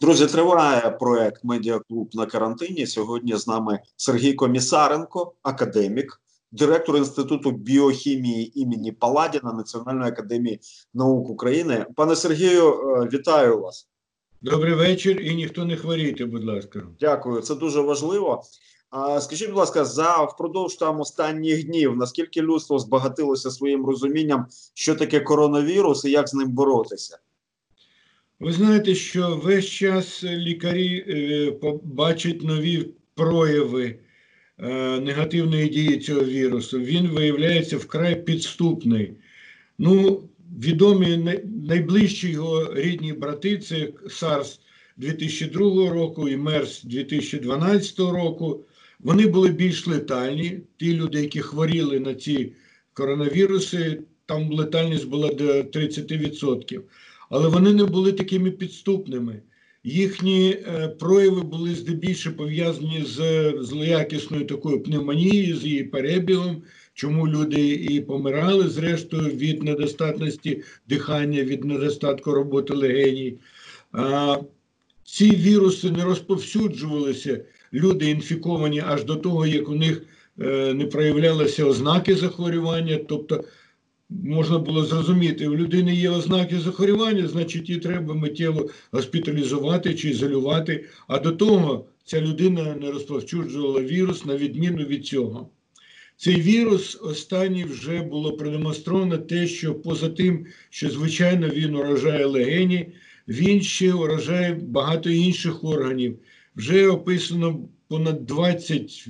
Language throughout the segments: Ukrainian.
Друзі, триває проект Медіаклуб на карантині. Сьогодні з нами Сергій Комісаренко, академік, директор інституту біохімії імені Паладіна Національної академії наук України. Пане Сергію, е, вітаю вас. Добрий вечір і ніхто не хворійте, будь ласка. Дякую, це дуже важливо. А скажіть, будь ласка, за впродовж там останніх днів наскільки людство збагатилося своїм розумінням, що таке коронавірус і як з ним боротися? Ви знаєте, що весь час лікарі е, побачать нові прояви е, негативної дії цього вірусу. Він виявляється вкрай підступний. Ну, відомі найближчі його рідні брати це SARS 2002 року і MERS 2012 року. Вони були більш летальні. Ті люди, які хворіли на ці коронавіруси, там летальність була до 30% але вони не були такими підступними. Їхні е, прояви були здебільшого пов'язані з злоякісною такою пневмонією, з її перебігом, чому люди і помирали, зрештою, від недостатності дихання, від недостатку роботи легеній. А ці віруси не розповсюджувалися, люди інфіковані аж до того, як у них е, не проявлялися ознаки захворювання. тобто можна було зрозуміти, у людини є ознаки захворювання, значить її треба миттєво госпіталізувати чи ізолювати. А до того ця людина не розповсюджувала вірус на відміну від цього. Цей вірус останній вже було продемонстровано те, що поза тим, що звичайно він уражає легені, він ще уражає багато інших органів. Вже описано понад 20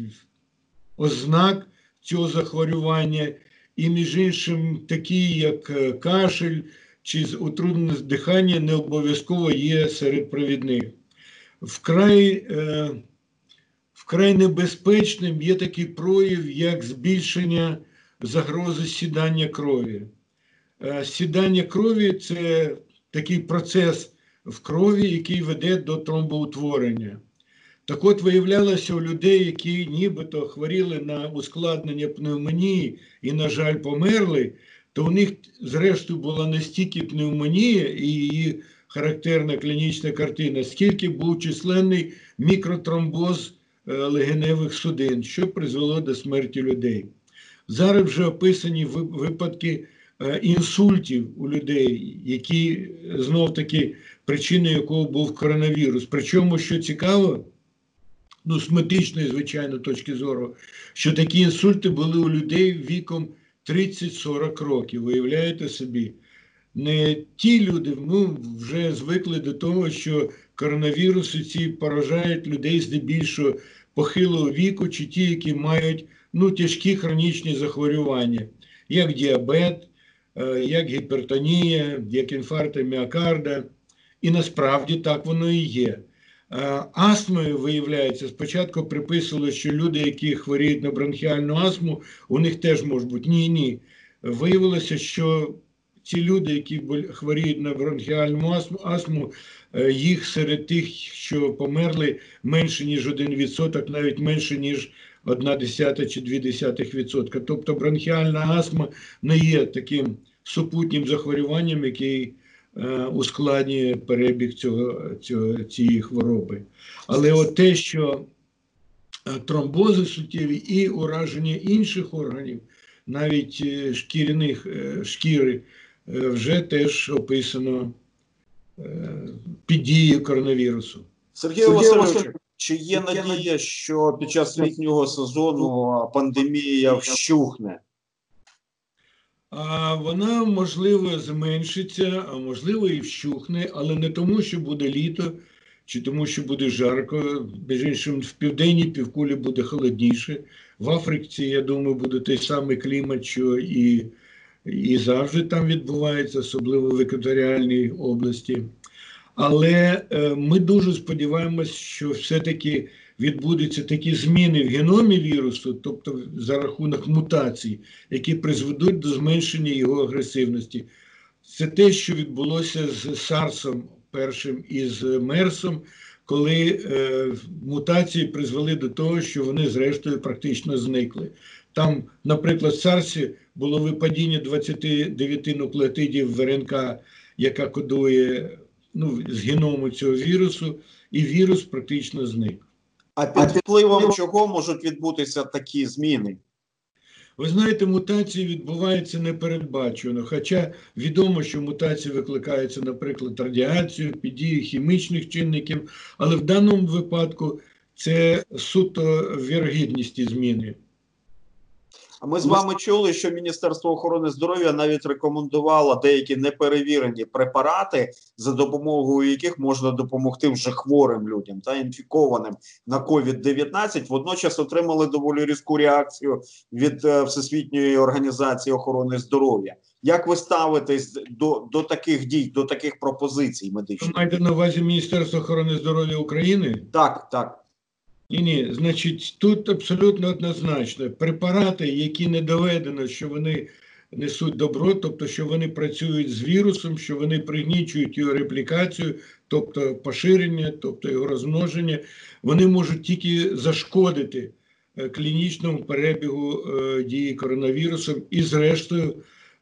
ознак цього захворювання. І, між іншим, такі, як е, кашель чи утруднене дихання, не обов'язково є серед провідних. Вкрай е, вкрай небезпечним є такий прояв, як збільшення загрози сідання крові. Е, сідання крові це такий процес в крові, який веде до тромбоутворення. Так от виявлялося у людей, які нібито хворіли на ускладнення пневмонії і, на жаль, померли, то у них, зрештою, була не стільки пневмонія і її характерна клінічна картина, скільки був численний мікротромбоз е, легеневих судин, що призвело до смерті людей. Зараз вже описані випадки е, інсультів у людей, які знов таки причиною якого був коронавірус. Причому, що цікаво, ну, з медичної, звичайно, точки зору, що такі інсульти були у людей віком 30-40 років. Виявляєте собі, не ті люди ну, вже звикли до того, що коронавіруси ці поражають людей здебільшого похилого віку, чи ті, які мають ну, тяжкі хронічні захворювання, як діабет, е, як гіпертонія, як інфаркт міокарда. І насправді так воно і є. Е, астмою виявляється, спочатку приписували, що люди, які хворіють на бронхіальну астму, у них теж можуть бути. Ні, ні. Виявилося, що ці люди, які хворіють на бронхіальну астму, е, їх серед тих, що померли, менше, ніж 1%, навіть менше, ніж 1,1 чи 2%. Тобто бронхіальна астма не є таким супутнім захворюванням, який ускладнює перебіг цього, цього, цієї хвороби. Але от те, що е, тромбози суттєві і ураження інших органів, навіть е, шкіряних шкіри, вже теж описано під дією коронавірусу. Сергій Васильович, чи є надія, що під час літнього сезону пандемія вщухне? Вона, можливо, зменшиться, а можливо, і вщухне, але не тому, що буде літо, чи тому, що буде жарко. Між іншим, в південній півкулі буде холодніше. В Африці, я думаю, буде той самий клімат, що і і завжди там відбувається, особливо в екваторіальній області. Але е, ми дуже сподіваємось, що все-таки відбудуться такі зміни в геномі вірусу, тобто за рахунок мутацій, які призведуть до зменшення його агресивності. Це те, що відбулося з Сарсом першим і з Мерсом, коли е, мутації призвели до того, що вони, зрештою, практично зникли. Там, наприклад, в Сарсі було випадіння 29 нуклеотидів в РНК, яка кодує ну, з геному цього вірусу, і вірус практично зник. А під впливом чого можуть відбутися такі зміни? Ви знаєте, мутації відбуваються непередбачено. Хоча відомо, що мутації викликаються, наприклад, радіацією, під дією хімічних чинників, але в даному випадку це суто вірогідність зміни. Ми з вами чули, що Міністерство охорони здоров'я навіть рекомендувало деякі неперевірені препарати, за допомогою яких можна допомогти вже хворим людям та інфікованим на COVID-19. Водночас отримали доволі різку реакцію від е, Всесвітньої організації охорони здоров'я. Як ви ставитесь до до таких дій, до таких пропозицій медичних? Ви маєте на увазі Міністерство охорони здоров'я України? Так, так. Ні, ні, значить, тут абсолютно однозначно препарати, які не доведено, що вони несуть добро, тобто що вони працюють з вірусом, що вони пригнічують його реплікацію, тобто поширення, тобто його розмноження, вони можуть тільки зашкодити е, клінічному перебігу е, дії коронавірусом і, зрештою,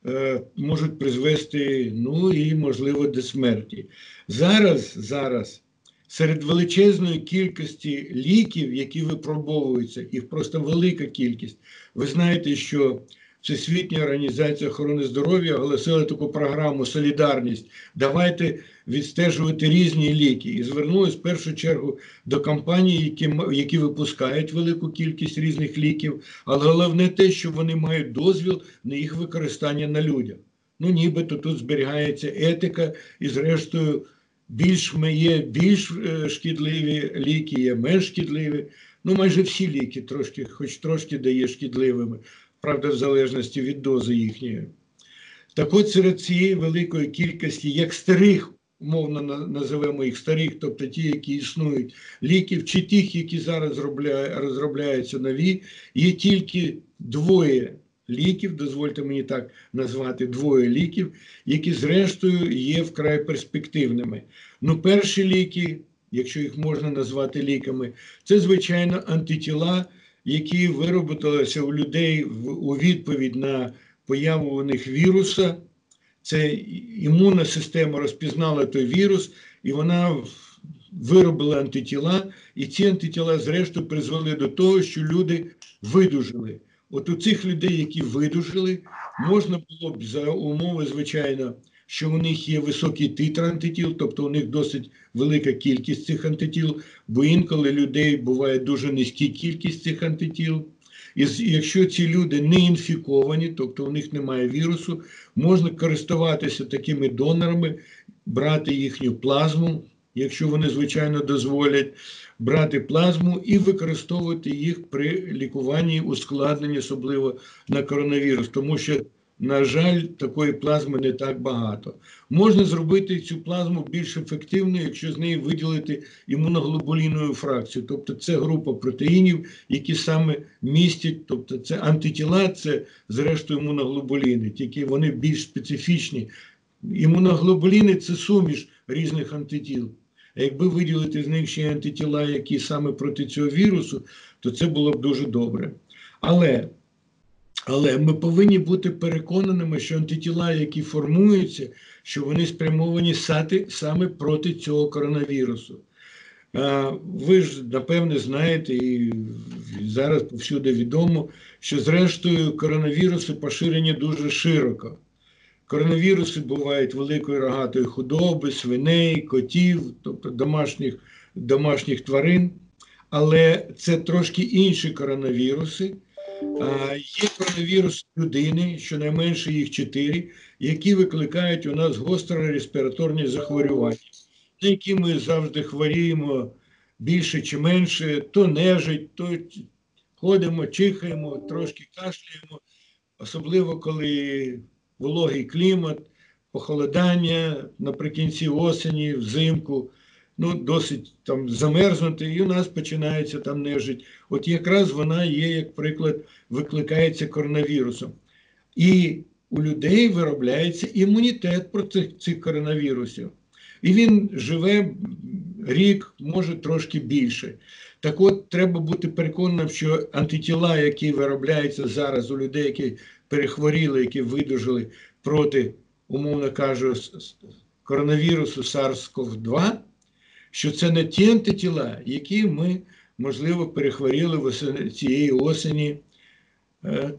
е, можуть призвести, ну і можливо до смерті. Зараз, зараз серед величезної кількості ліків, які випробовуються, їх просто велика кількість. Ви знаєте, що Всесвітня організація охорони здоров'я оголосила таку програму Солідарність. Давайте відстежувати різні ліки. І звернулися в першу чергу до компаній, які які випускають велику кількість різних ліків. Але головне те, що вони мають дозвіл на їх використання на людях. Ну, нібито тут зберігається етика, і, зрештою, більш є більш е, шкідливі ліки, є менш шкідливі. Ну, майже всі ліки трошки, хоч трошки дає шкідливими, правда, в залежності від дози їхньої. Так от серед цієї великої кількості, як старих, умовно називаємо їх старих, тобто ті, які існують ліків, чи тих, які зараз розробляються нові, є тільки двоє ліків, дозвольте мені так назвати двоє ліків, які, зрештою, є вкрай перспективними. Ну, перші ліки, якщо їх можна назвати ліками, це, звичайно, антитіла, які вироботилися у людей у відповідь на появу у них віруса. Це імунна система розпізнала той вірус, і вона виробила антитіла, і ці антитіла, зрештою, призвели до того, що люди видужили. От у цих людей, які видужили, можна було б за умови, звичайно, що у них є високий титр антитіл, тобто у них досить велика кількість цих антитіл, бо інколи людей буває дуже низька кількість цих антитіл. І якщо ці люди не інфіковані, тобто у них немає вірусу, можна користуватися такими донорами, брати їхню плазму, якщо вони, звичайно, дозволять брати плазму і використовувати їх при лікуванні ускладненні, особливо на коронавірус, тому що, на жаль, такої плазми не так багато. Можна зробити цю плазму більш ефективною, якщо з неї виділити імуноглобулінову фракцію, тобто це група протеїнів, які саме містять, тобто це антитіла, це зрештою імуноглобуліни, тільки вони більш специфічні. Імуноглобуліни це суміш різних антитіл. А якби виділити з них ще антитіла, які саме проти цього вірусу, то це було б дуже добре. Але але ми повинні бути переконаними, що антитіла, які формуються, що вони спрямовані сати саме проти цього коронавірусу. Ви ж напевне знаєте, і зараз повсюди відомо, що зрештою коронавіруси поширені дуже широко. Коронавіруси бувають великої рогатої худоби, свиней, котів, тобто домашніх домашніх тварин. Але це трошки інші коронавіруси. Є коронавірус людини, щонайменше їх чотири, які викликають у нас гостро респіраторні захворювання, на які ми завжди хворіємо більше чи менше, то нежить, то ходимо, чихаємо, трошки кашляємо, особливо коли вологий клімат, похолодання наприкінці осені, взимку, ну, досить там замерзнути, і у нас починається там нежить. От якраз вона є, як приклад, викликається коронавірусом. І у людей виробляється імунітет проти цих коронавірусів. І він живе рік, може трошки більше. Так от треба бути переконаним, що антитіла, які виробляються зараз у людей, які перехворіли, які видужили проти, умовно кажучи, коронавірусу SARS-CoV-2, що це не ті антитіла, які ми, можливо, перехворіли цієї осені. Е,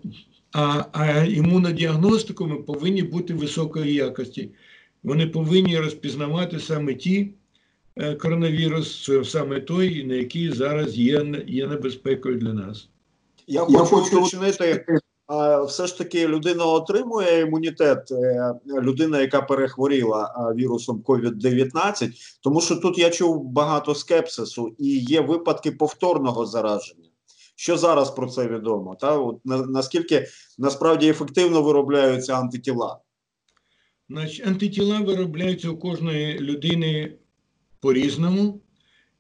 а а імунодіагностику ми повинні бути високої якості. Вони повинні розпізнавати саме ті е, коронавірус, саме той, на який зараз є є небезпекою для нас. Я хочу уточнити, все ж таки людина отримує імунітет, е, людина, яка перехворіла вірусом COVID-19, тому що тут я чув багато скепсису і є випадки повторного зараження. Що зараз про це відомо? Та от на, наскільки насправді ефективно виробляються антитіла? Значить, антитіла виробляються у кожної людини по-різному,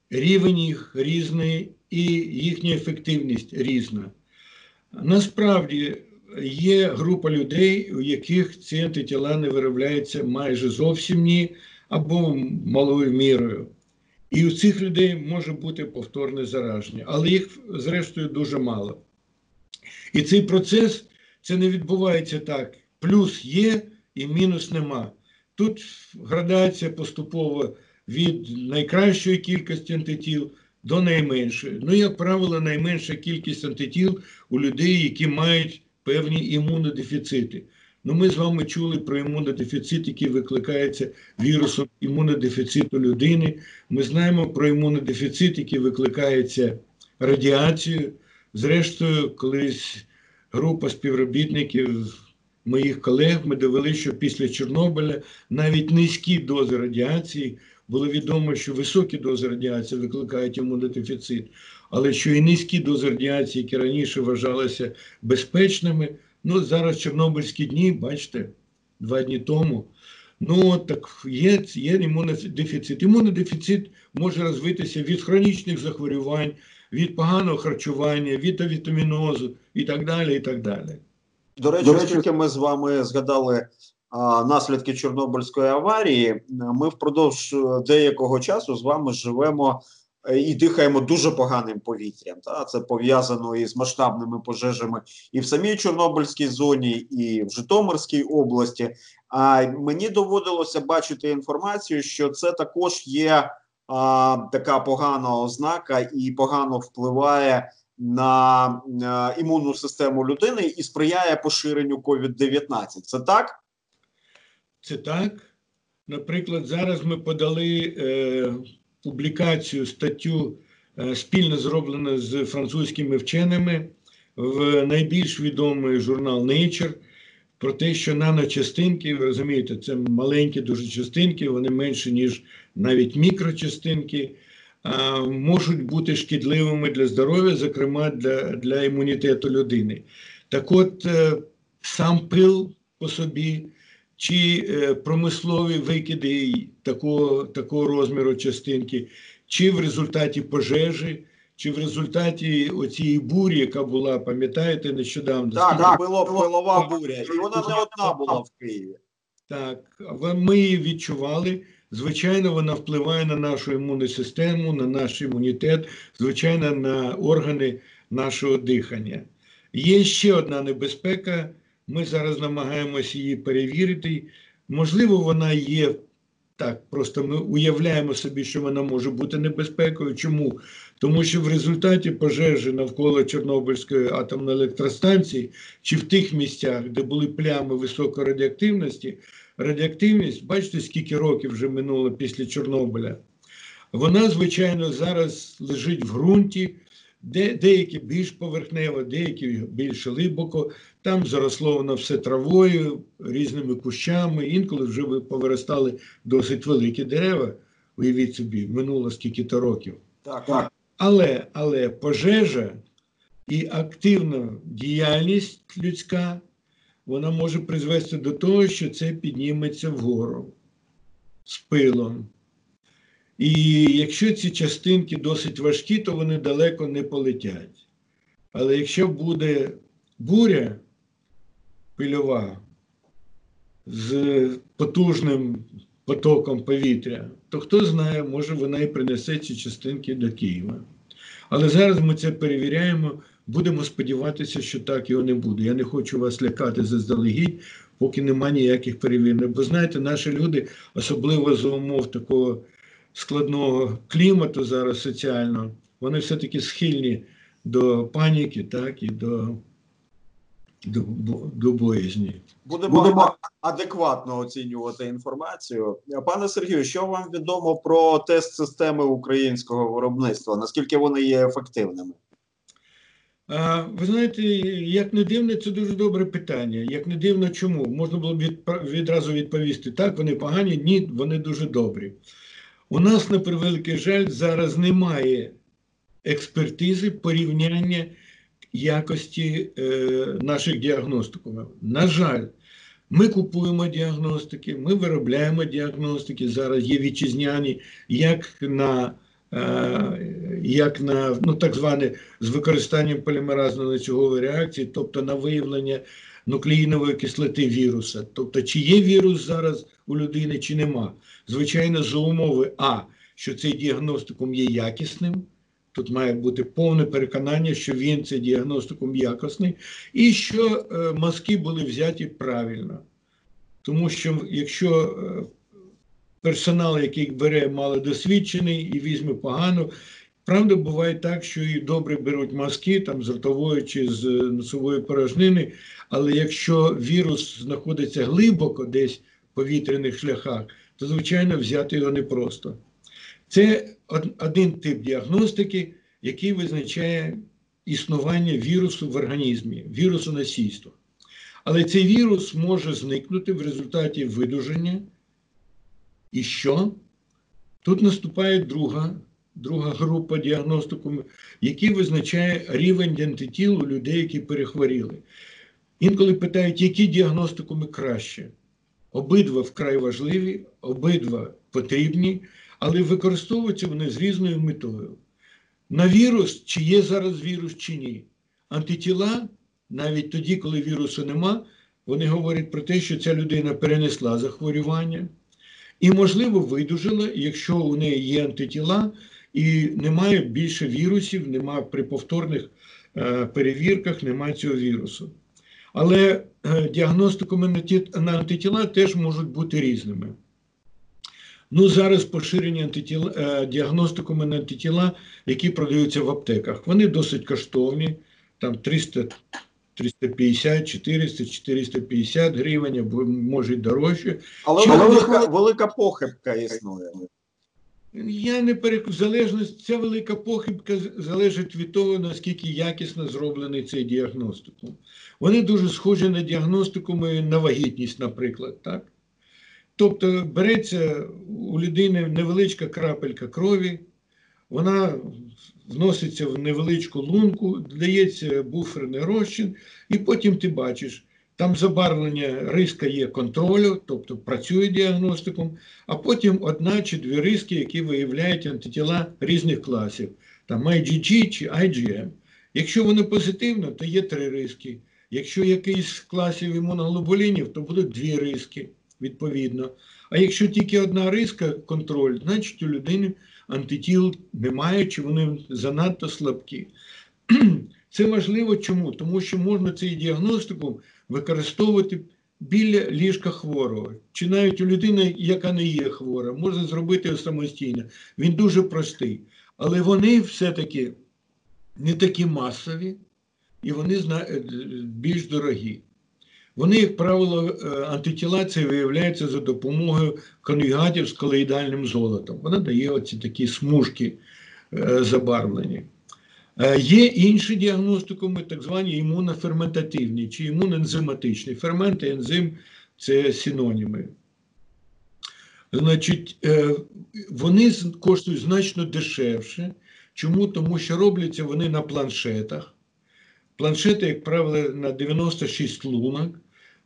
рівень їх різний і їхня ефективність різна. Насправді є група людей, у яких ці антитіла не виробляються майже зовсім ні або малою мірою. І у цих людей може бути повторне зараження, але їх, зрештою, дуже мало. І цей процес це не відбувається так: плюс є і мінус нема. Тут градація поступово від найкращої кількості антитіл до найменшої. Ну, як правило, найменша кількість антитіл у людей, які мають певні імунодефіцити. Ну, Ми з вами чули про імунодефіцит, який викликається вірусом імунодефіциту людини. Ми знаємо про імунодефіцит, який викликається радіацією. Зрештою, колись група співробітників моїх колег ми довели, що після Чорнобиля навіть низькі дози радіації було відомо, що високі дози радіації викликають імунодефіцит, але що і низькі дози радіації, які раніше вважалися безпечними. Ну, зараз Чорнобильські дні, бачите, два дні тому. Ну, так є є імунодефіцит. Імунодефіцит може розвитися від хронічних захворювань, від поганого харчування, від авітамінозу і так далі. і так далі. До речі, оскільки ми з вами згадали наслідки Чорнобильської аварії, ми впродовж деякого часу з вами живемо Е, і дихаємо дуже поганим повітрям. Та це пов'язано із масштабними пожежами і в самій Чорнобильській зоні, і в Житомирській області. А мені доводилося бачити інформацію, що це також є а, така погана ознака і погано впливає на, на імунну систему людини і сприяє поширенню COVID-19. Це так? Це так. Наприклад, зараз ми подали. Е публікацію, статтю е, спільно зроблену з французькими вченими в найбільш відомий журнал Nature про те, що наночастинки, ви розумієте, це маленькі дуже частинки, вони менші, ніж навіть мікрочастинки, можуть бути шкідливими для здоров'я, зокрема для, для імунітету людини. Так от е, сам пил по собі чи е, промислові викиди такого такого розміру частинки, чи в результаті пожежі, чи в результаті оцієї бурі, яка була, пам'ятаєте, нещодавно. Так, так, було пилова буря, і вона не одна була в Києві. Так, ми її відчували. Звичайно, вона впливає на нашу імунну систему, на наш імунітет, звичайно, на органи нашого дихання. Є ще одна небезпека. Ми зараз намагаємося її перевірити. Можливо, вона є так, просто ми уявляємо собі, що вона може бути небезпекою. Чому? Тому що в результаті пожежі навколо Чорнобильської атомної електростанції чи в тих місцях, де були плями високої радіоактивності, радіоактивність, бачите, скільки років вже минуло після Чорнобиля, вона, звичайно, зараз лежить в ґрунті. Де, деякі більш поверхнево, деякі більш глибоко. Там заросло воно все травою, різними кущами. Інколи вже повиростали досить великі дерева. Уявіть собі, минуло скільки-то років. Так, так. Але, але пожежа і активна діяльність людська вона може призвести до того, що це підніметься вгору з пилом. І якщо ці частинки досить важкі, то вони далеко не полетять. Але якщо буде буря пильова з потужним потоком повітря, то хто знає, може вона і принесе ці частинки до Києва. Але зараз ми це перевіряємо. Будемо сподіватися, що так його не буде. Я не хочу вас лякати заздалегідь. поки немає ніяких перевірок. Бо знаєте, наші люди, особливо за умов такого складного клімату зараз соціального, вони все-таки схильні до паніки, так, і до до, до боязні. Будемо, Будемо адекватно оцінювати інформацію. Пане Сергію, що вам відомо про тест системи українського виробництва? Наскільки вони є ефективними? А, Ви знаєте, як не дивно, це дуже добре питання. Як не дивно, чому? Можна було б від, відразу відповісти: так, вони погані, ні, вони дуже добрі. У нас, на превеликий жаль, зараз немає експертизи порівняння якості е, наших діагностиків. На жаль, ми купуємо діагностики, ми виробляємо діагностики. Зараз є вітчизняні, як на е, як на ну, так зване з використанням полімеразно-ланцюгової реакції, тобто на виявлення нуклеїнової кислоти віруса. Тобто, чи є вірус зараз у людини, чи нема. Звичайно, за умови А, що цей діагностикум є якісним. Тут має бути повне переконання, що він це діагностикум якісний, і що е, мазки були взяті правильно. Тому що якщо е, персонал, який бере малодосвідчений і візьме погано, правда, буває так, що і добре беруть мазки там, з ротової чи з носової порожнини, але якщо вірус знаходиться глибоко десь в повітряних шляхах, то, звичайно, взяти його непросто. Це один тип діагностики, який визначає існування вірусу в організмі, вірусу носійства. Але цей вірус може зникнути в результаті видуження. І що? Тут наступає друга друга група діагностику, який визначає рівень антитіл у людей, які перехворіли. Інколи питають, які діагностикуми краще. Обидва вкрай важливі, обидва потрібні але використовуються вони з різною метою. На вірус, чи є зараз вірус, чи ні. Антитіла, навіть тоді, коли вірусу нема, вони говорять про те, що ця людина перенесла захворювання і, можливо, видужила, якщо у неї є антитіла і немає більше вірусів, немає при повторних е, перевірках, немає цього вірусу. Але діагностиками на антитіла теж можуть бути різними. Ну, зараз поширені антитіла, е, діагностикуми на антитіла, які продаються в аптеках. Вони досить коштовні, там 300, 350, 400, 450 гривень, або може й дорожче. Але Чи велика, велика похибка існує. Я не перек... залежність, ця велика похибка залежить від того, наскільки якісно зроблений цей діагностикум. Вони дуже схожі на діагностикуми на вагітність, наприклад. так? Тобто береться у людини невеличка крапелька крові, вона вноситься в невеличку лунку, додається буферний розчин, і потім ти бачиш, там забарвлення риска є контролю, тобто працює діагностиком, а потім одна чи дві риски, які виявляють антитіла різних класів, там IgG чи IgM. Якщо воно позитивно, то є три риски. Якщо якийсь з класів імуноглобулінів, то будуть дві риски відповідно. А якщо тільки одна риска контроль, значить у людини антитіл немає, чи вони занадто слабкі. Це важливо чому? Тому що можна цей діагностику використовувати біля ліжка хворого, чи навіть у людини, яка не є хвора, можна зробити його самостійно. Він дуже простий. Але вони все-таки не такі масові і вони більш дорогі. Вони, як правило, е, антитіла виявляються за допомогою конюгатів з колоїдальним золотом. Вона дає оці такі смужки е, забарвлені. Е, є інші діагностикуми, так звані імуноферментативні чи імунензиматичні. Фермент і ензим це синоніми. Значить, вони коштують значно дешевше. Чому? Тому що робляться вони на планшетах. Планшети, як правило, на 96 лунок.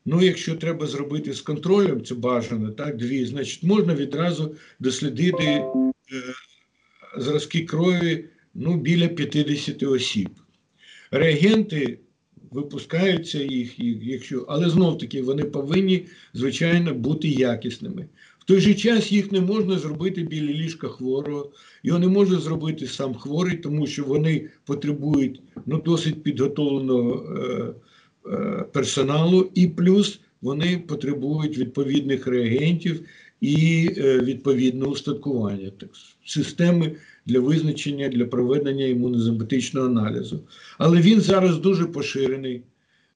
Ну, якщо треба зробити з контролем, це бажано, так, дві, значить, можна відразу дослідити е, зразки крові ну, біля 50 осіб. Реагенти випускаються їх, якщо, але знов таки вони повинні, звичайно, бути якісними. В той же час їх не можна зробити біля ліжка хворого, його не може зробити сам хворий, тому що вони потребують ну, досить підготовленого. Е, Е, персоналу, і плюс вони потребують відповідних реагентів і е, відповідного устаткування так, системи для визначення для проведення імунозематичного аналізу. Але він зараз дуже поширений.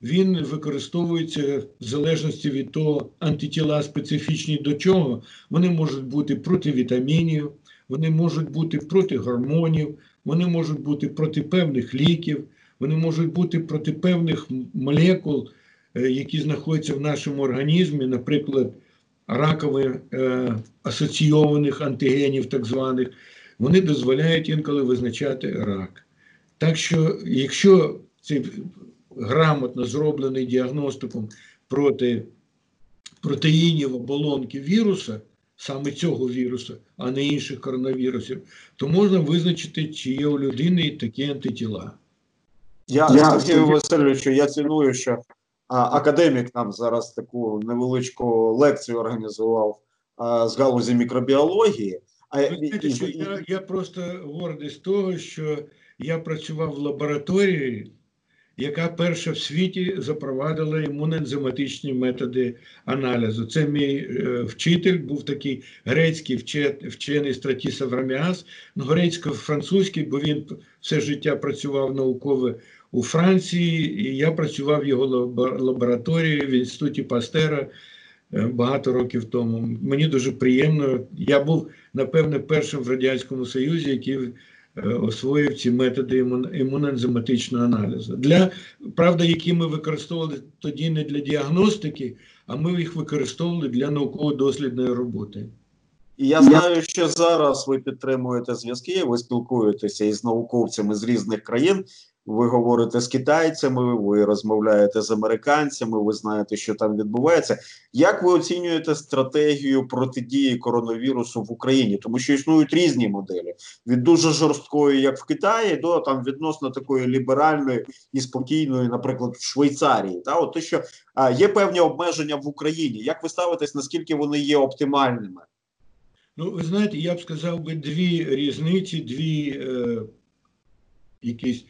Він використовується в залежності від того, антитіла специфічні до чого. Вони можуть бути проти вітамінів, вони можуть бути проти гормонів, вони можуть бути проти певних ліків, вони можуть бути проти певних молекул, е, які знаходяться в нашому організмі, наприклад, ракових е, асоційованих антигенів, так званих, вони дозволяють інколи визначати рак. Так що, якщо цей грамотно зроблений діагностиком проти протеїнів оболонки віруса, саме цього вірусу, а не інших коронавірусів, то можна визначити, чи є у людини такі антитіла. Я, я Сергію Васильовичу, я ціную, що а, академік нам зараз таку невеличку лекцію організував а, з галузі мікробіології. А, Ви знаєте, що я, я просто гордий з того, що я працював в лабораторії яка перша в світі запровадила імуноензиматичні методи аналізу. Це мій е, вчитель, був такий грецький вчений Стратіс Авраміас, ну, грецько-французький, бо він все життя працював науково у Франції, і я працював в його лабораторії в інституті Пастера. Е, багато років тому мені дуже приємно. Я був напевне першим в радянському союзі, який Е, освоїв ці методи імуноензиматичного аналізу. Для правда, які ми використовували тоді не для діагностики, а ми їх використовували для науково-дослідної роботи. І я знаю, що зараз ви підтримуєте зв'язки, ви спілкуєтеся із науковцями з різних країн. Ви говорите з китайцями, ви розмовляєте з американцями, ви знаєте, що там відбувається. Як ви оцінюєте стратегію протидії коронавірусу в Україні? Тому що існують різні моделі від дуже жорсткої, як в Китаї, до там відносно такої ліберальної і спокійної, наприклад, в Швейцарії. Та от те, що а, є певні обмеження в Україні. Як ви ставитесь, наскільки вони є оптимальними? Ну, ви знаєте, я б сказав би дві різниці, дві е, якісь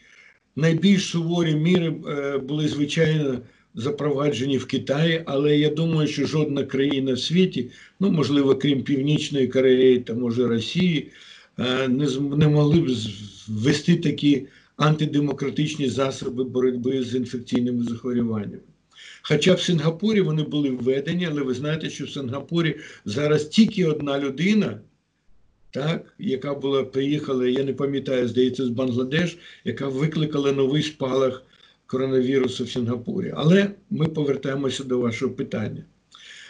найбільш суворі міри е, були звичайно запроваджені в Китаї, але я думаю, що жодна країна в світі, ну можливо, крім Північної Кореї та може Росії, е, не не могли б ввести такі антидемократичні засоби боротьби з інфекційними захворюваннями. Хоча в Сингапурі вони були введені, але ви знаєте, що в Сингапурі зараз тільки одна людина так, яка була приїхала, я не пам'ятаю, здається, з Бангладеш, яка викликала новий спалах коронавірусу в Сінгапурі. Але ми повертаємося до вашого питання.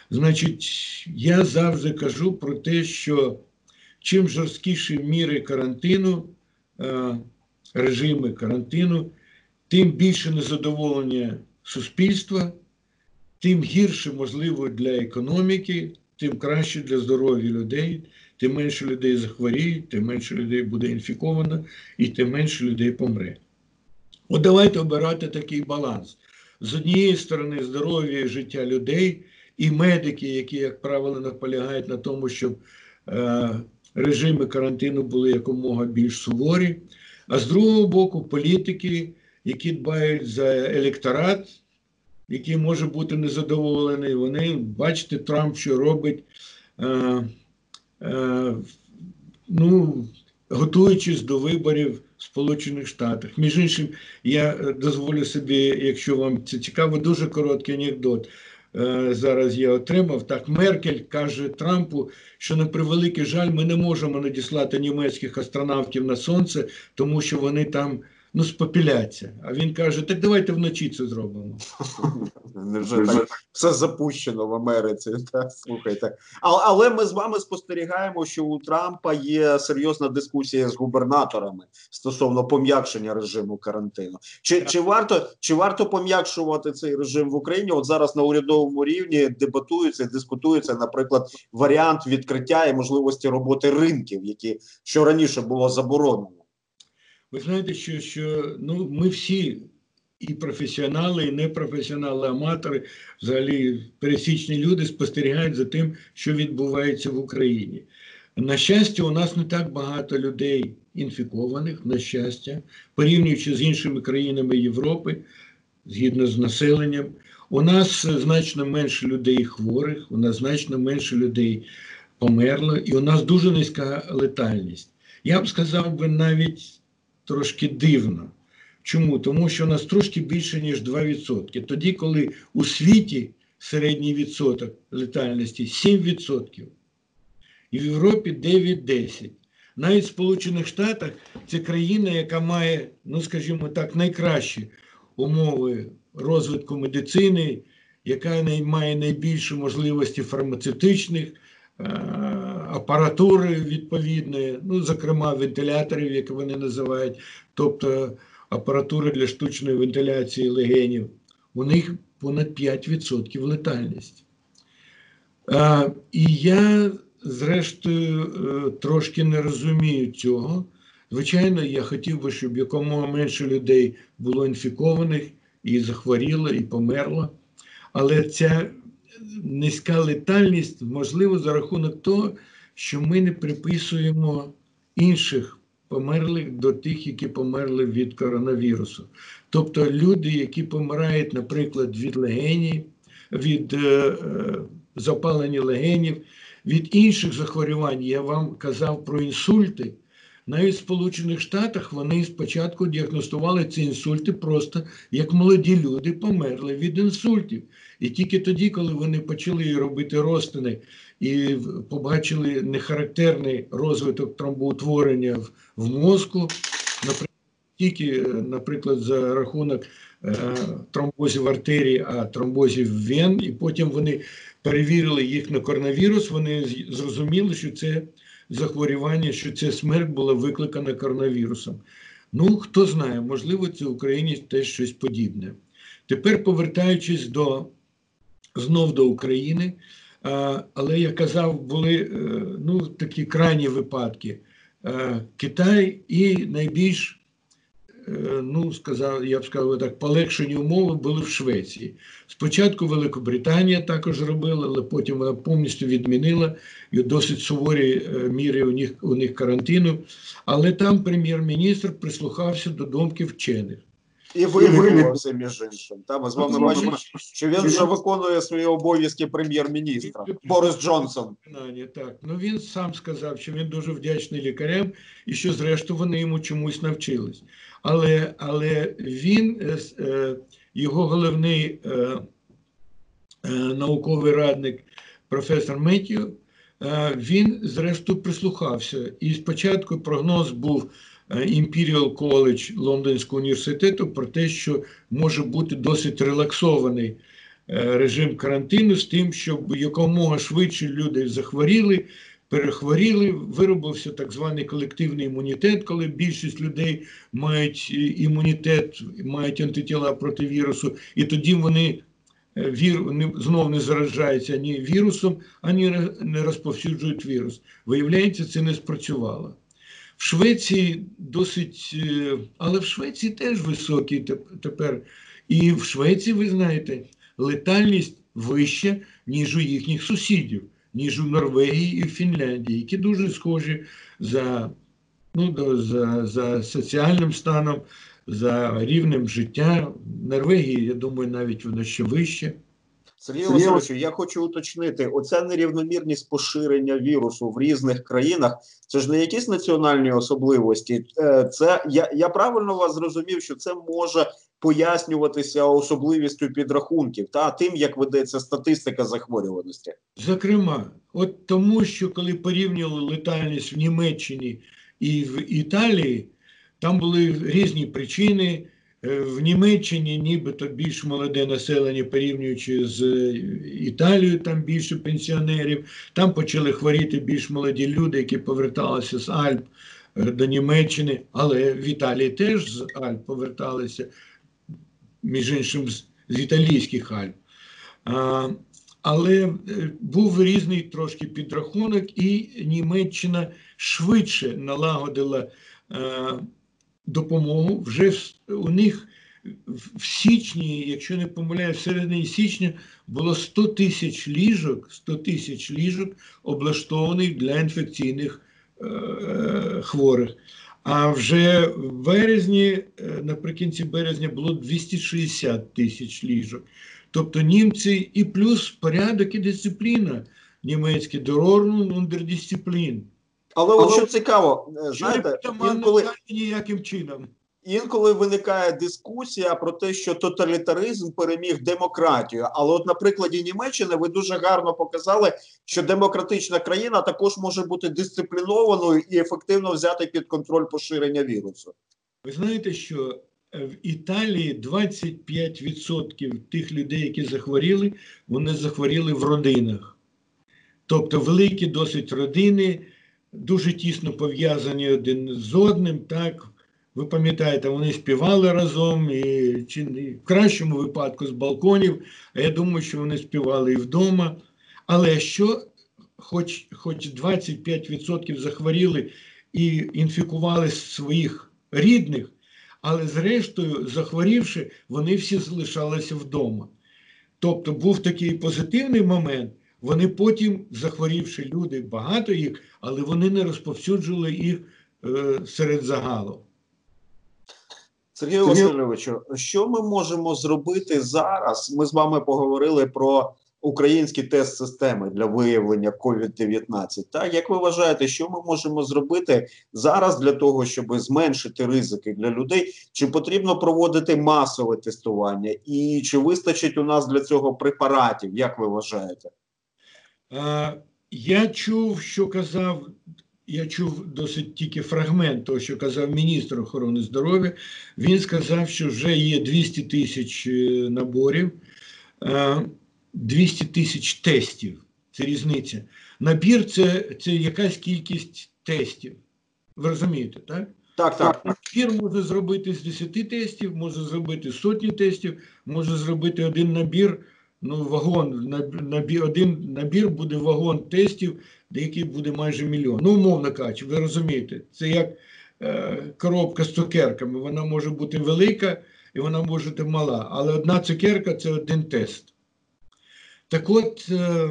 Значить, я завжди кажу про те, що чим жорсткіші міри карантину, е, режими карантину, тим більше незадоволення суспільства, тим гірше можливо для економіки, тим краще для здоров'я людей тим менше людей захворіють, тим менше людей буде інфіковано і тим менше людей помре. От давайте обирати такий баланс. З однієї сторони, здоров'я і життя людей і медики, які, як правило, наполягають на тому, щоб е, режими карантину були якомога більш суворі. А з другого боку, політики, які дбають за електорат, який може бути незадоволений, вони бачите, Трамп, що робить. Е, ну, готуючись до виборів в Сполучених Штатах. Між іншим, я е, дозволю собі, якщо вам це цікаво, дуже короткий анекдот. Е, зараз я отримав так. Меркель каже Трампу, що на превеликий жаль, ми не можемо надіслати німецьких астронавтів на сонце, тому що вони там ну, спопіляться. А він каже: так давайте вночі це зробимо. Невже так все запущено в Америці? Так? Слухайте. Але, але ми з вами спостерігаємо, що у Трампа є серйозна дискусія з губернаторами стосовно пом'якшення режиму карантину. Чи чи варто чи варто пом'якшувати цей режим в Україні? От зараз на урядовому рівні дебатується, дискутується, наприклад, варіант відкриття і можливості роботи ринків, які що раніше було заборонено. Ви знаєте, що що ну, ми всі, і професіонали, і непрофесіонали, аматори, взагалі пересічні люди спостерігають за тим, що відбувається в Україні. На щастя, у нас не так багато людей інфікованих, на щастя, порівнюючи з іншими країнами Європи, згідно з населенням. У нас значно менше людей хворих, у нас значно менше людей померло, і у нас дуже низька летальність. Я б сказав би навіть трошки дивно. Чому? Тому що у нас трошки більше, ніж 2%. Тоді, коли у світі середній відсоток летальності 7%, і в Європі 9-10. Навіть в Сполучених Штатах це країна, яка має, ну скажімо так, найкращі умови розвитку медицини, яка має найбільші можливості фармацевтичних, апаратури відповідної, ну, зокрема, вентиляторів, як вони називають, тобто апаратури для штучної вентиляції легенів. У них понад 5% летальність. І я, зрештою, е, трошки не розумію цього. Звичайно, я хотів би, щоб якомога менше людей було інфікованих і захворіло, і померло. Але ця низька летальність можливо за рахунок того, що ми не приписуємо інших померлих до тих, які померли від коронавірусу. Тобто люди, які помирають, наприклад, від легені, від е, е, запалення легенів, від інших захворювань, я вам казав про інсульти. Навіть в Сполучених Штатах вони спочатку діагностували ці інсульти просто як молоді люди померли від інсультів. І тільки тоді, коли вони почали робити розтини і побачили нехарактерний розвиток тромбоутворення в, мозку, наприклад, тільки, наприклад, за рахунок е, тромбозів артерії, а тромбозів вен, і потім вони перевірили їх на коронавірус, вони зрозуміли, що це захворювання, що ця смерть була викликана коронавірусом. Ну, хто знає, можливо, це в Україні теж щось подібне. Тепер повертаючись до знов до України, але я казав, були е, ну, такі крайні випадки. Китай і найбільш Е, ну, сказав, я б сказав так, полегшені умови були в Швеції. Спочатку Великобританія також робила, але потім вона повністю відмінила і досить суворі е, міри у них у них карантину. Але там прем'єр-міністр прислухався до думки вчених. І виявився, між іншим. Та ми з вами бачимо, що він вже виконує свої обов'язки прем'єр-міністра Борис Джонсон. Так, ну він сам сказав, що він дуже вдячний лікарям і що, зрештою, вони йому чомусь навчились. Але але він, е, е, його головний е, науковий радник, професор Меттю, він, зрештою, прислухався. І спочатку прогноз був. Imperial College Лондонського університету про те, що може бути досить релаксований режим карантину з тим, щоб якомога швидше люди захворіли, перехворіли, виробився так званий колективний імунітет, коли більшість людей мають імунітет, мають антитіла проти вірусу, і тоді вони вір, вони знов не заражаються ні вірусом, ані не розповсюджують вірус. Виявляється, це не спрацювало. В Швеції досить, е, але в Швеції теж високі тепер. І в Швеції, ви знаєте, летальність вища, ніж у їхніх сусідів, ніж у Норвегії і в Фінляндії, які дуже схожі за ну, за, за соціальним станом, за рівнем життя. Норвегії, я думаю, навіть воно ще вище. Сергій Васильович, я хочу уточнити: оця нерівномірність поширення вірусу в різних країнах. Це ж не якісь національні особливості. Е, це я я правильно вас зрозумів, що це може пояснюватися особливістю підрахунків та тим, як ведеться статистика захворюваності. Зокрема, от тому, що коли порівнювали летальність в Німеччині і в Італії, там були різні причини. Е, в Німеччині нібито більш молоде населення, порівнюючи з е, Італією, там більше пенсіонерів. Там почали хворіти більш молоді люди, які поверталися з Альп е, до Німеччини, але в Італії теж з Альп поверталися, між іншим, з, італійських Альп. Але був різний трошки підрахунок, і Німеччина швидше налагодила допомогу. Вже у них в січні, якщо не помиляю, в середині січня було 100 тисяч ліжок, 100 тисяч ліжок облаштованих для інфекційних е, хворих. А вже в березні, е, наприкінці березня, було 260 тисяч ліжок. Тобто німці і плюс порядок і дисципліна. Німецькі дорорну ундердисциплін. Але от що цікаво, е, знаєте, інколи, ніяким чином. інколи виникає дискусія про те, що тоталітаризм переміг демократію. Але, от на прикладі Німеччини, ви дуже гарно показали, що демократична країна також може бути дисциплінованою і ефективно взяти під контроль поширення вірусу. Ви знаєте, що е, в Італії 25% тих людей, які захворіли, вони захворіли в родинах. Тобто великі досить родини, дуже тісно пов'язані один з одним. Так, ви пам'ятаєте, вони співали разом, і чи не- в кращому випадку з балконів, а я думаю, що вони співали і вдома. Але що, хоч, хоч 25% захворіли і інфікували своїх рідних, але зрештою, захворівши, вони всі залишалися вдома. Тобто був такий позитивний момент. Вони потім, захворівши люди, багато їх, але вони не розповсюджували їх е, серед загалу. Сергію Васильовичу, що ми можемо зробити зараз? Ми з вами поговорили про українські тест-системи для виявлення COVID-19. Так, як ви вважаєте, що ми можемо зробити зараз для того, щоб зменшити ризики для людей? Чи потрібно проводити масове тестування? І чи вистачить у нас для цього препаратів? Як ви вважаєте? Я чув, що казав, я чув досить тільки фрагмент того, що казав міністр охорони здоров'я. Він сказав, що вже є 200 тисяч е, наборів, е, 200 тисяч тестів. Це різниця. Набір це, це якась кількість тестів. Ви розумієте, так? Так, так. Набір може зробити з 10 тестів, може зробити сотні тестів, може зробити один набір, ну, вагон, набір, один набір буде вагон тестів, який буде майже мільйон. Ну, умовно кажучи, ви розумієте, це як е, коробка з цукерками. Вона може бути велика і вона може бути мала, але одна цукерка це один тест. Так от, е,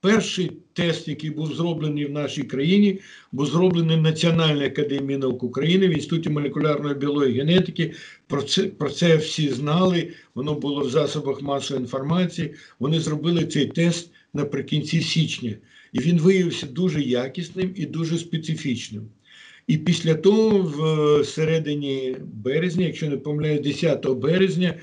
перший тест, який був зроблений в нашій країні, був зроблений Національною академією наук України в Інституті молекулярної біології і генетики. Про це, про це всі знали, воно було в засобах масової інформації. Вони зробили цей тест наприкінці січня. І він виявився дуже якісним і дуже специфічним. І після того, в е, середині березня, якщо не помиляюсь, 10 березня,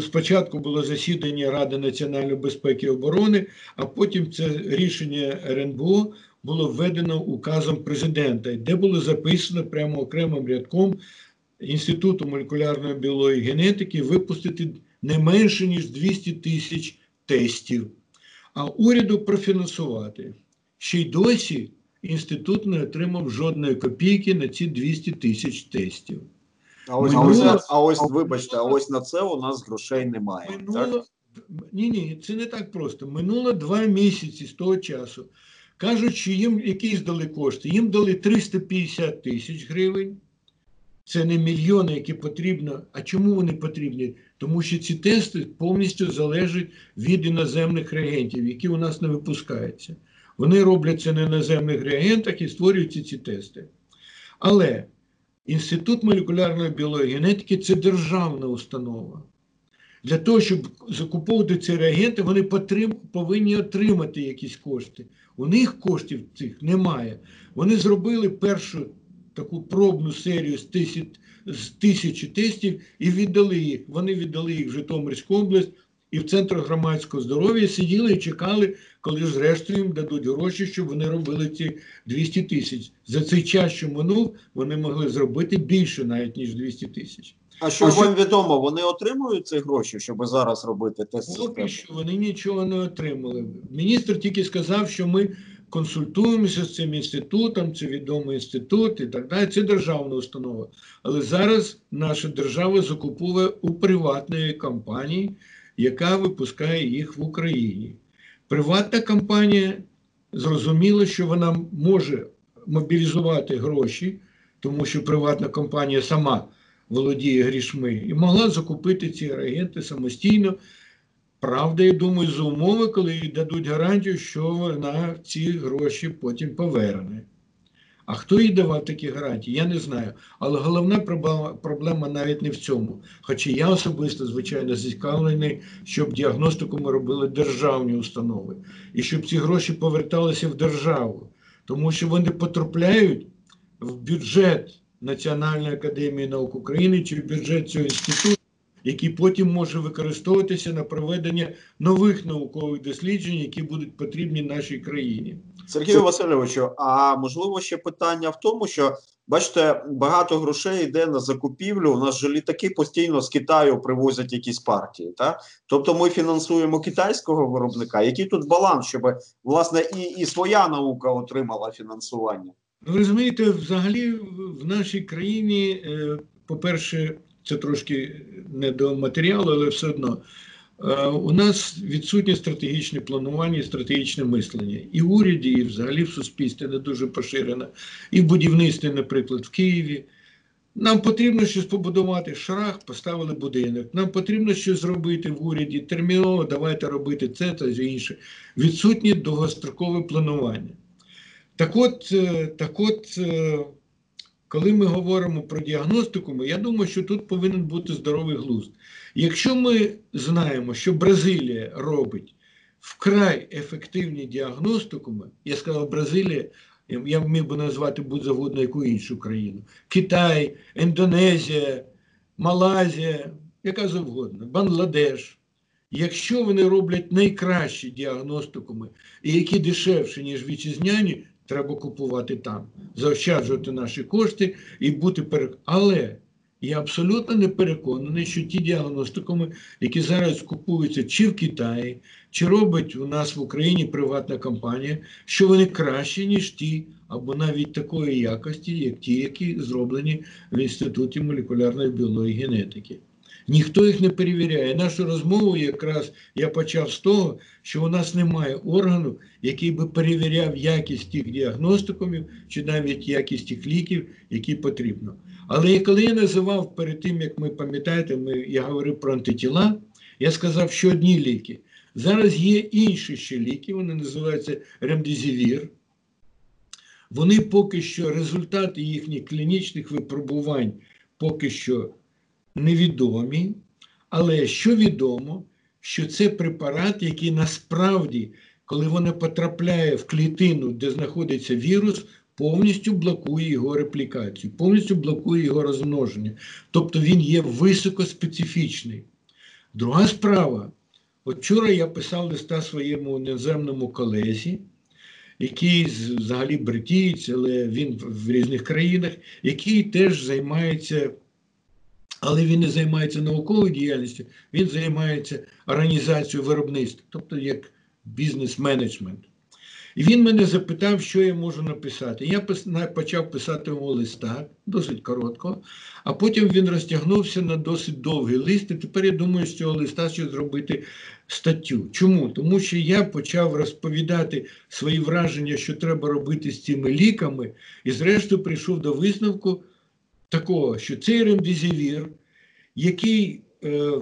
спочатку було засідання Ради національної безпеки і оборони, а потім це рішення РНБО було введено указом президента, де було записано прямо окремим рядком Інституту молекулярної біології генетики випустити не менше ніж 200 тисяч тестів, а уряду профінансувати. Ще й досі інститут не отримав жодної копійки на ці 200 тисяч тестів. А ось, Минуло- а ось, а ось, вибачте, а ось на це у нас грошей немає. Так? Ні, ні, це не так просто. Минуло два місяці з того часу. Кажуть, що їм якісь дали кошти. Їм дали 350 тисяч гривень. Це не мільйони, які потрібно. А чому вони потрібні? Тому що ці тести повністю залежать від іноземних реагентів, які у нас не випускаються. Вони роблять це на іноземних реагентах і створюються ці тести. Але Інститут молекулярної біології генетики це державна установа. Для того, щоб закуповувати ці реагенти, вони повинні отримати якісь кошти. У них коштів цих немає. Вони зробили першу таку пробну серію з тисяч, з тисячі тестів і віддали їх. Вони віддали їх в Житомирську область і в Центр громадського здоров'я сиділи і чекали, коли ж зрештою їм дадуть гроші, щоб вони робили ці 200 тисяч. За цей час, що минув, вони могли зробити більше навіть, ніж 200 тисяч. А що вам відомо, вони отримують ці гроші, щоб зараз робити тест Поки що вони нічого не отримали. Міністр тільки сказав, що ми консультуємося з цим інститутом, це відомий інститут і так далі. Це державна установа. Але зараз наша держава закуповує у приватної компанії, яка випускає їх в Україні. Приватна компанія зрозуміла, що вона може мобілізувати гроші, тому що приватна компанія сама володіє грішми, і могла закупити ці реагенти самостійно. Правда, я думаю, за умови, коли дадуть гарантію, що вона ці гроші потім поверне. А хто їй давав такі гарантії? Я не знаю. Але головна проблема навіть не в цьому. Хоча я особисто, звичайно, зацікавлений, щоб діагностику ми робили державні установи і щоб ці гроші поверталися в державу, тому що вони потрапляють в бюджет Національної академії наук України чи в бюджет цього інституту який потім може використовуватися на проведення нових наукових досліджень, які будуть потрібні нашій країні. Сергію Васильовичу, а можливо ще питання в тому, що бачите, багато грошей йде на закупівлю. У нас же літаки постійно з Китаю привозять якісь партії. Та? Тобто ми фінансуємо китайського виробника. Який тут баланс, щоб власне і, і своя наука отримала фінансування? Ви розумієте, взагалі в нашій країні, е, по-перше, це трошки не до матеріалу, але все одно. Е, у нас відсутнє стратегічне планування і стратегічне мислення. І в уряді, і взагалі в суспільстві не дуже поширено. І в будівництві, наприклад, в Києві. Нам потрібно щось побудувати шрах, поставили будинок. Нам потрібно щось зробити в уряді. Терміново давайте робити це та інше. Відсутнє довгострокове планування. Так от, е, так от е, коли ми говоримо про діагностику, я думаю, що тут повинен бути здоровий глузд. Якщо ми знаємо, що Бразилія робить вкрай ефективні діагностикуми, я сказав, Бразилія, я міг би назвати будь-завгодно яку іншу країну: Китай, Індонезія, Малайзія, яка завгодно, Бангладеш. Якщо вони роблять найкращі діагностикуми і які дешевші, ніж вітчизняні, треба купувати там, заощаджувати наші кошти і бути переконані. Але я абсолютно не переконаний, що ті діагностикуми, які зараз купуються чи в Китаї, чи робить у нас в Україні приватна компанія, що вони кращі, ніж ті, або навіть такої якості, як ті, які зроблені в Інституті молекулярної біології і генетики. Ніхто їх не перевіряє. Нашу розмову якраз я почав з того, що у нас немає органу, який би перевіряв якість тих діагностикумів чи навіть якість тих ліків, які потрібно. Але коли я називав перед тим, як ми пам'ятаєте, ми, я говорив про антитіла, я сказав, що одні ліки. Зараз є інші ще ліки, вони називаються ремдезівір. Вони поки що результати їхніх клінічних випробувань поки що невідомі, але що відомо, що це препарат, який насправді, коли вона потрапляє в клітину, де знаходиться вірус, повністю блокує його реплікацію, повністю блокує його розмноження. Тобто він є високоспецифічний. Друга справа. Вчора я писав листа своєму іноземному колезі, який взагалі бритієць, але він в різних країнах, який теж займається але він не займається науковою діяльністю, він займається організацією виробництва, тобто як бізнес-менеджмент. І він мене запитав, що я можу написати. Я почав писати йому листа, досить коротко, а потім він розтягнувся на досить довгий лист. І тепер я думаю, з цього листа ще зробити статтю. Чому? Тому що я почав розповідати свої враження, що треба робити з цими ліками, і, зрештою, прийшов до висновку такого, що цей ремдезивір, який е,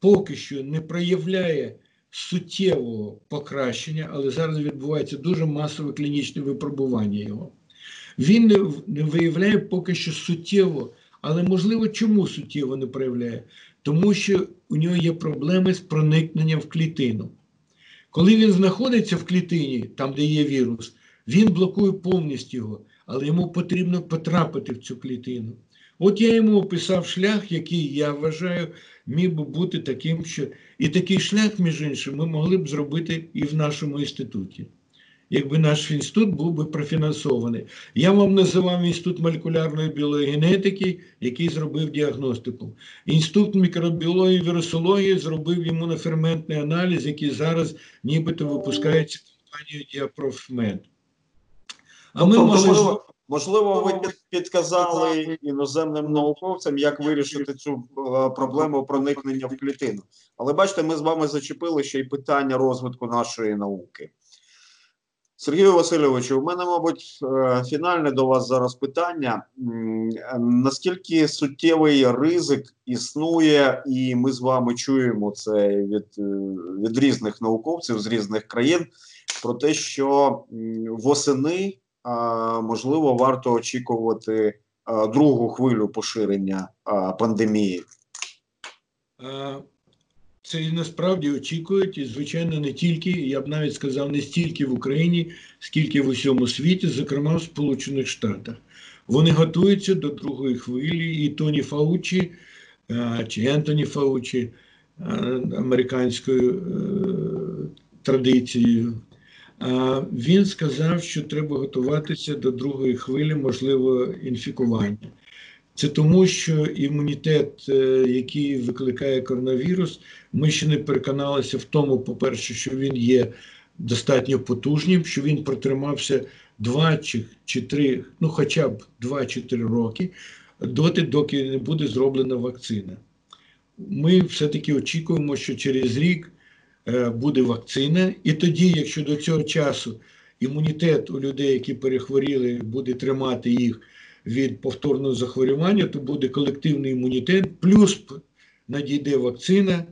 поки що не проявляє суттєвого покращення, але зараз відбувається дуже масове клінічне випробування його, він не, не виявляє поки що суттєво, але можливо, чому суттєво не проявляє? Тому що у нього є проблеми з проникненням в клітину. Коли він знаходиться в клітині, там, де є вірус, він блокує повністю його, але йому потрібно потрапити в цю клітину. От я йому описав шлях, який я вважаю, міг би бути таким, що і такий шлях, між іншим, ми могли б зробити і в нашому інституті. Якби наш інститут був би профінансований. Я вам називав інститут молекулярної біології генетики, який зробив діагностику. Інститут мікробіології і вірусології зробив імуноферментний аналіз, який зараз нібито випускається компанією Діапрофмед. А ми тобто, могли... Можливо, ви підказали іноземним науковцям, як вирішити цю е, проблему проникнення в клітину. Але бачите, ми з вами зачепили ще й питання розвитку нашої науки. Сергію Васильовичу, у мене, мабуть, е, фінальне до вас зараз питання. Наскільки суттєвий ризик існує, і ми з вами чуємо це від, е, від різних науковців з різних країн про те, що восени можливо, варто очікувати другу хвилю поширення пандемії? Це і насправді очікують, і, звичайно, не тільки, я б навіть сказав, не стільки в Україні, скільки в усьому світі, зокрема в Сполучених Штатах. Вони готуються до другої хвилі, і Тоні Фаучі чи Ентоні Фаучі американською е, традицією. Він сказав, що треба готуватися до другої хвилі, можливо, інфікування. Це тому, що імунітет, е, який викликає коронавірус, ми ще не переконалися в тому, по-перше, що він є достатньо потужним, що він протримався 2 чи 3, ну хоча б 2 чи 3 роки, доти, доки не буде зроблена вакцина. Ми все-таки очікуємо, що через рік буде вакцина, і тоді, якщо до цього часу імунітет у людей, які перехворіли, буде тримати їх від повторного захворювання, то буде колективний імунітет, плюс надійде вакцина.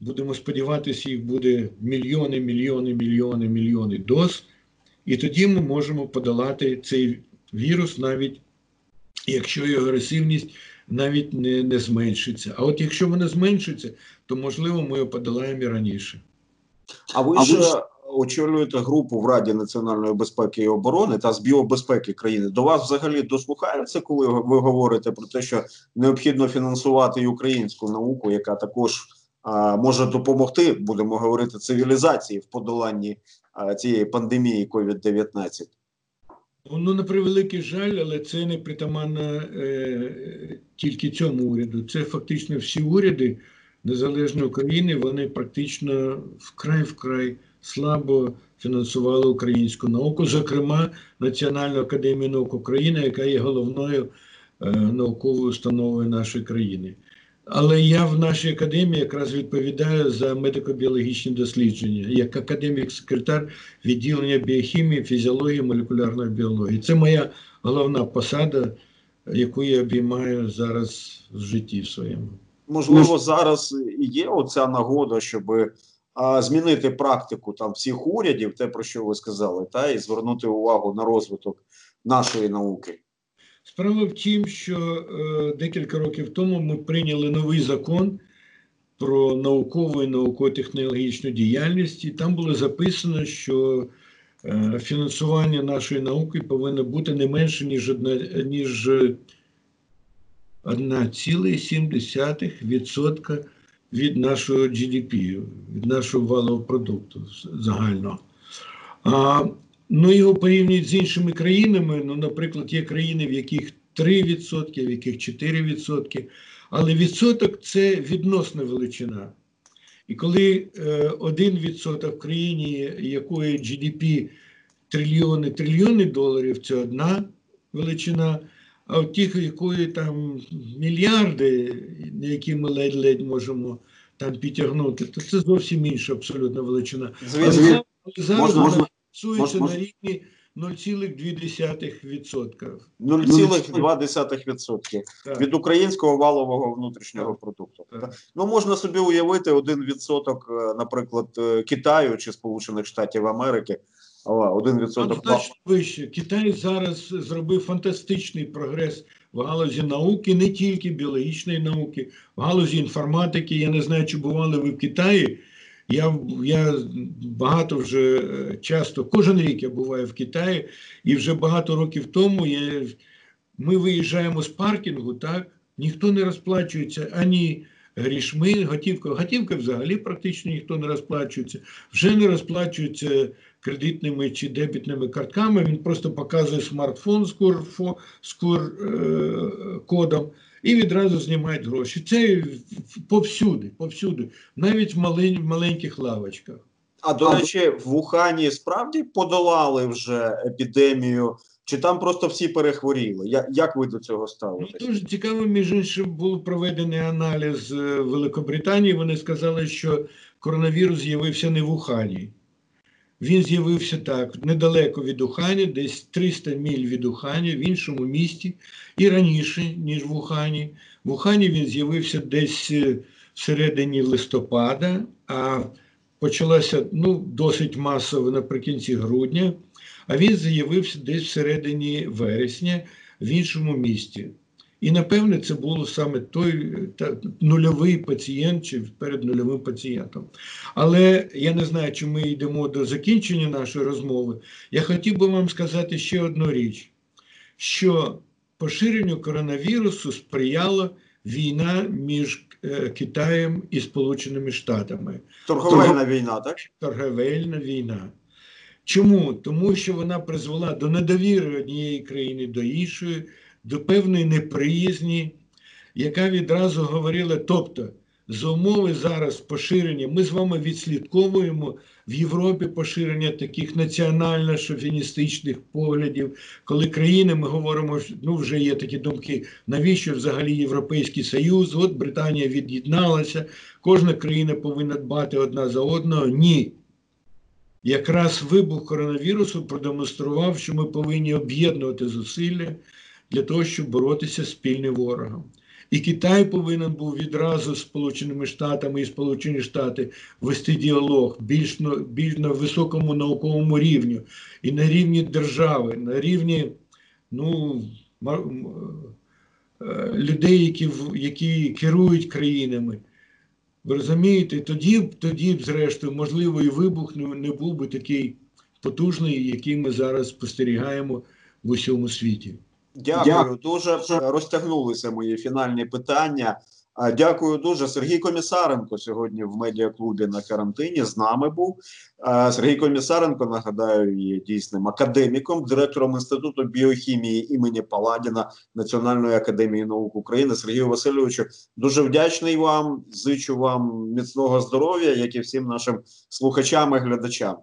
Будемо сподіватися, їх буде мільйони, мільйони, мільйони, мільйони доз. І тоді ми можемо подолати цей вірус, навіть якщо його агресивність навіть не не зменшиться. А от якщо вона зменшиться, то можливо ми його подолаємо і раніше. А ви ж очолюєте групу в Раді національної безпеки і оборони та з біобезпеки країни. До вас взагалі дослухаються, коли ви говорите про те, що необхідно фінансувати і українську науку, яка також а, може допомогти, будемо говорити, цивілізації в подоланні а, цієї пандемії COVID-19? Ну, на превеликий жаль, але це не притаманно е, тільки цьому уряду. Це фактично всі уряди незалежної України, вони практично вкрай-вкрай слабо фінансували українську науку, зокрема Національну академію наук України, яка є головною е, науковою установою нашої країни. Але я в нашій академії якраз відповідаю за медико-біологічні дослідження, як академік-секретар відділення біохімії, фізіології, молекулярної біології. Це моя головна посада, яку я обіймаю зараз в житті своєму. Можливо, зараз є оця нагода, щоб а, змінити практику там всіх урядів, те про що ви сказали, та і звернути увагу на розвиток нашої науки. Справа в тім, що е, декілька років тому ми прийняли новий закон про наукову і науково-технологічну діяльність, і там було записано, що е, фінансування нашої науки повинно бути не менше, ніж одна ніж 1,7% від нашого GDP, від нашого валового продукту загального. А Ну, його порівнюють з іншими країнами. Ну, наприклад, є країни, в яких 3%, в яких 4%. Але відсоток це відносна величина. І коли е, 1% в країні, якої GDP трильйони трильйони доларів, це одна величина, а в тих, якої там мільярди, які ми ледь-ледь можемо там підтягнути, то це зовсім інша абсолютна величина. Звісно, зараз можна, можна фіксується на рівні 0,2%. 0,2% від українського валового внутрішнього так. продукту. Так. Ну можна собі уявити один відсоток, е, наприклад, е, Китаю чи Сполучених Штатів Америки. Один відсоток значно вище. Китай зараз зробив фантастичний прогрес в галузі науки, не тільки біологічної науки, в галузі інформатики. Я не знаю, чи бували ви в Китаї. Я я багато вже е, часто, кожен рік я буваю в Китаї, і вже багато років тому я, ми виїжджаємо з паркінгу, так, ніхто не розплачується ані грішми, готівка. Готівка взагалі практично ніхто не розплачується, вже не розплачується кредитними чи дебітними картками. Він просто показує смартфон з QR-кодом. Е, і відразу знімають гроші. Це повсюди, повсюди, навіть в малень, маленьких лавочках. А до речі, в Вухані справді подолали вже епідемію, чи там просто всі перехворіли? Як як ви до цього ставитесь? Ну, Дуже цікаво, між іншим, був проведений аналіз е, Великобританії. Вони сказали, що коронавірус з'явився не в Ухані. Він з'явився так недалеко від Ухані, десь 300 міль від Ухані, в іншому місті, і раніше, ніж в Ухані. В Ухані він з'явився десь е, всередині листопада, а почалося ну, досить масово наприкінці грудня. а він з'явився десь всередині вересня в іншому місті. І напевне це було саме той та, нульовий пацієнт чи перед нульовим пацієнтом. Але я не знаю, чи ми йдемо до закінчення нашої розмови. Я хотів би вам сказати ще одну річ: що поширенню коронавірусу сприяла війна між е, Китаєм і Сполученими Штатами Торговельна війна, так? торговельна війна. Чому? Тому що вона призвела до недовіри однієї країни до іншої, до певної неприязні, яка відразу говорила, тобто, за умови зараз поширення, ми з вами відслідковуємо в Європі поширення таких національно-шовіністичних поглядів, коли країни, ми говоримо, ну вже є такі думки, навіщо взагалі Європейський Союз, от Британія від'єдналася, кожна країна повинна дбати одна за одного. Ні. Якраз вибух коронавірусу продемонстрував, що ми повинні об'єднувати зусилля для того, щоб боротися з спільним ворогом. І Китай повинен був відразу з Сполученими Штатами і Сполучені Штати вести діалог більш на, більш на високому науковому рівні, і на рівні держави, на рівні ну, е, людей, які, які керують країнами. Ви розумієте, тоді, б- тоді б, зрештою, можливо, і вибух не був би такий потужний, який ми зараз спостерігаємо в усьому світі. Дякую. Дуже розтягнулися мої фінальні питання. А, Дякую дуже. Сергій Комісаренко сьогодні в медіаклубі на карантині з нами був. Сергій Комісаренко, нагадаю, є дійсним академіком, директором Інституту біохімії імені Паладіна Національної академії наук України. Сергію Васильовичу, дуже вдячний вам. Зичу вам міцного здоров'я, як і всім нашим слухачам і глядачам.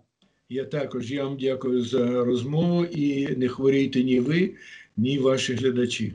Я також я вам дякую за розмову і не хворійте ні ви, ні ваші глядачі.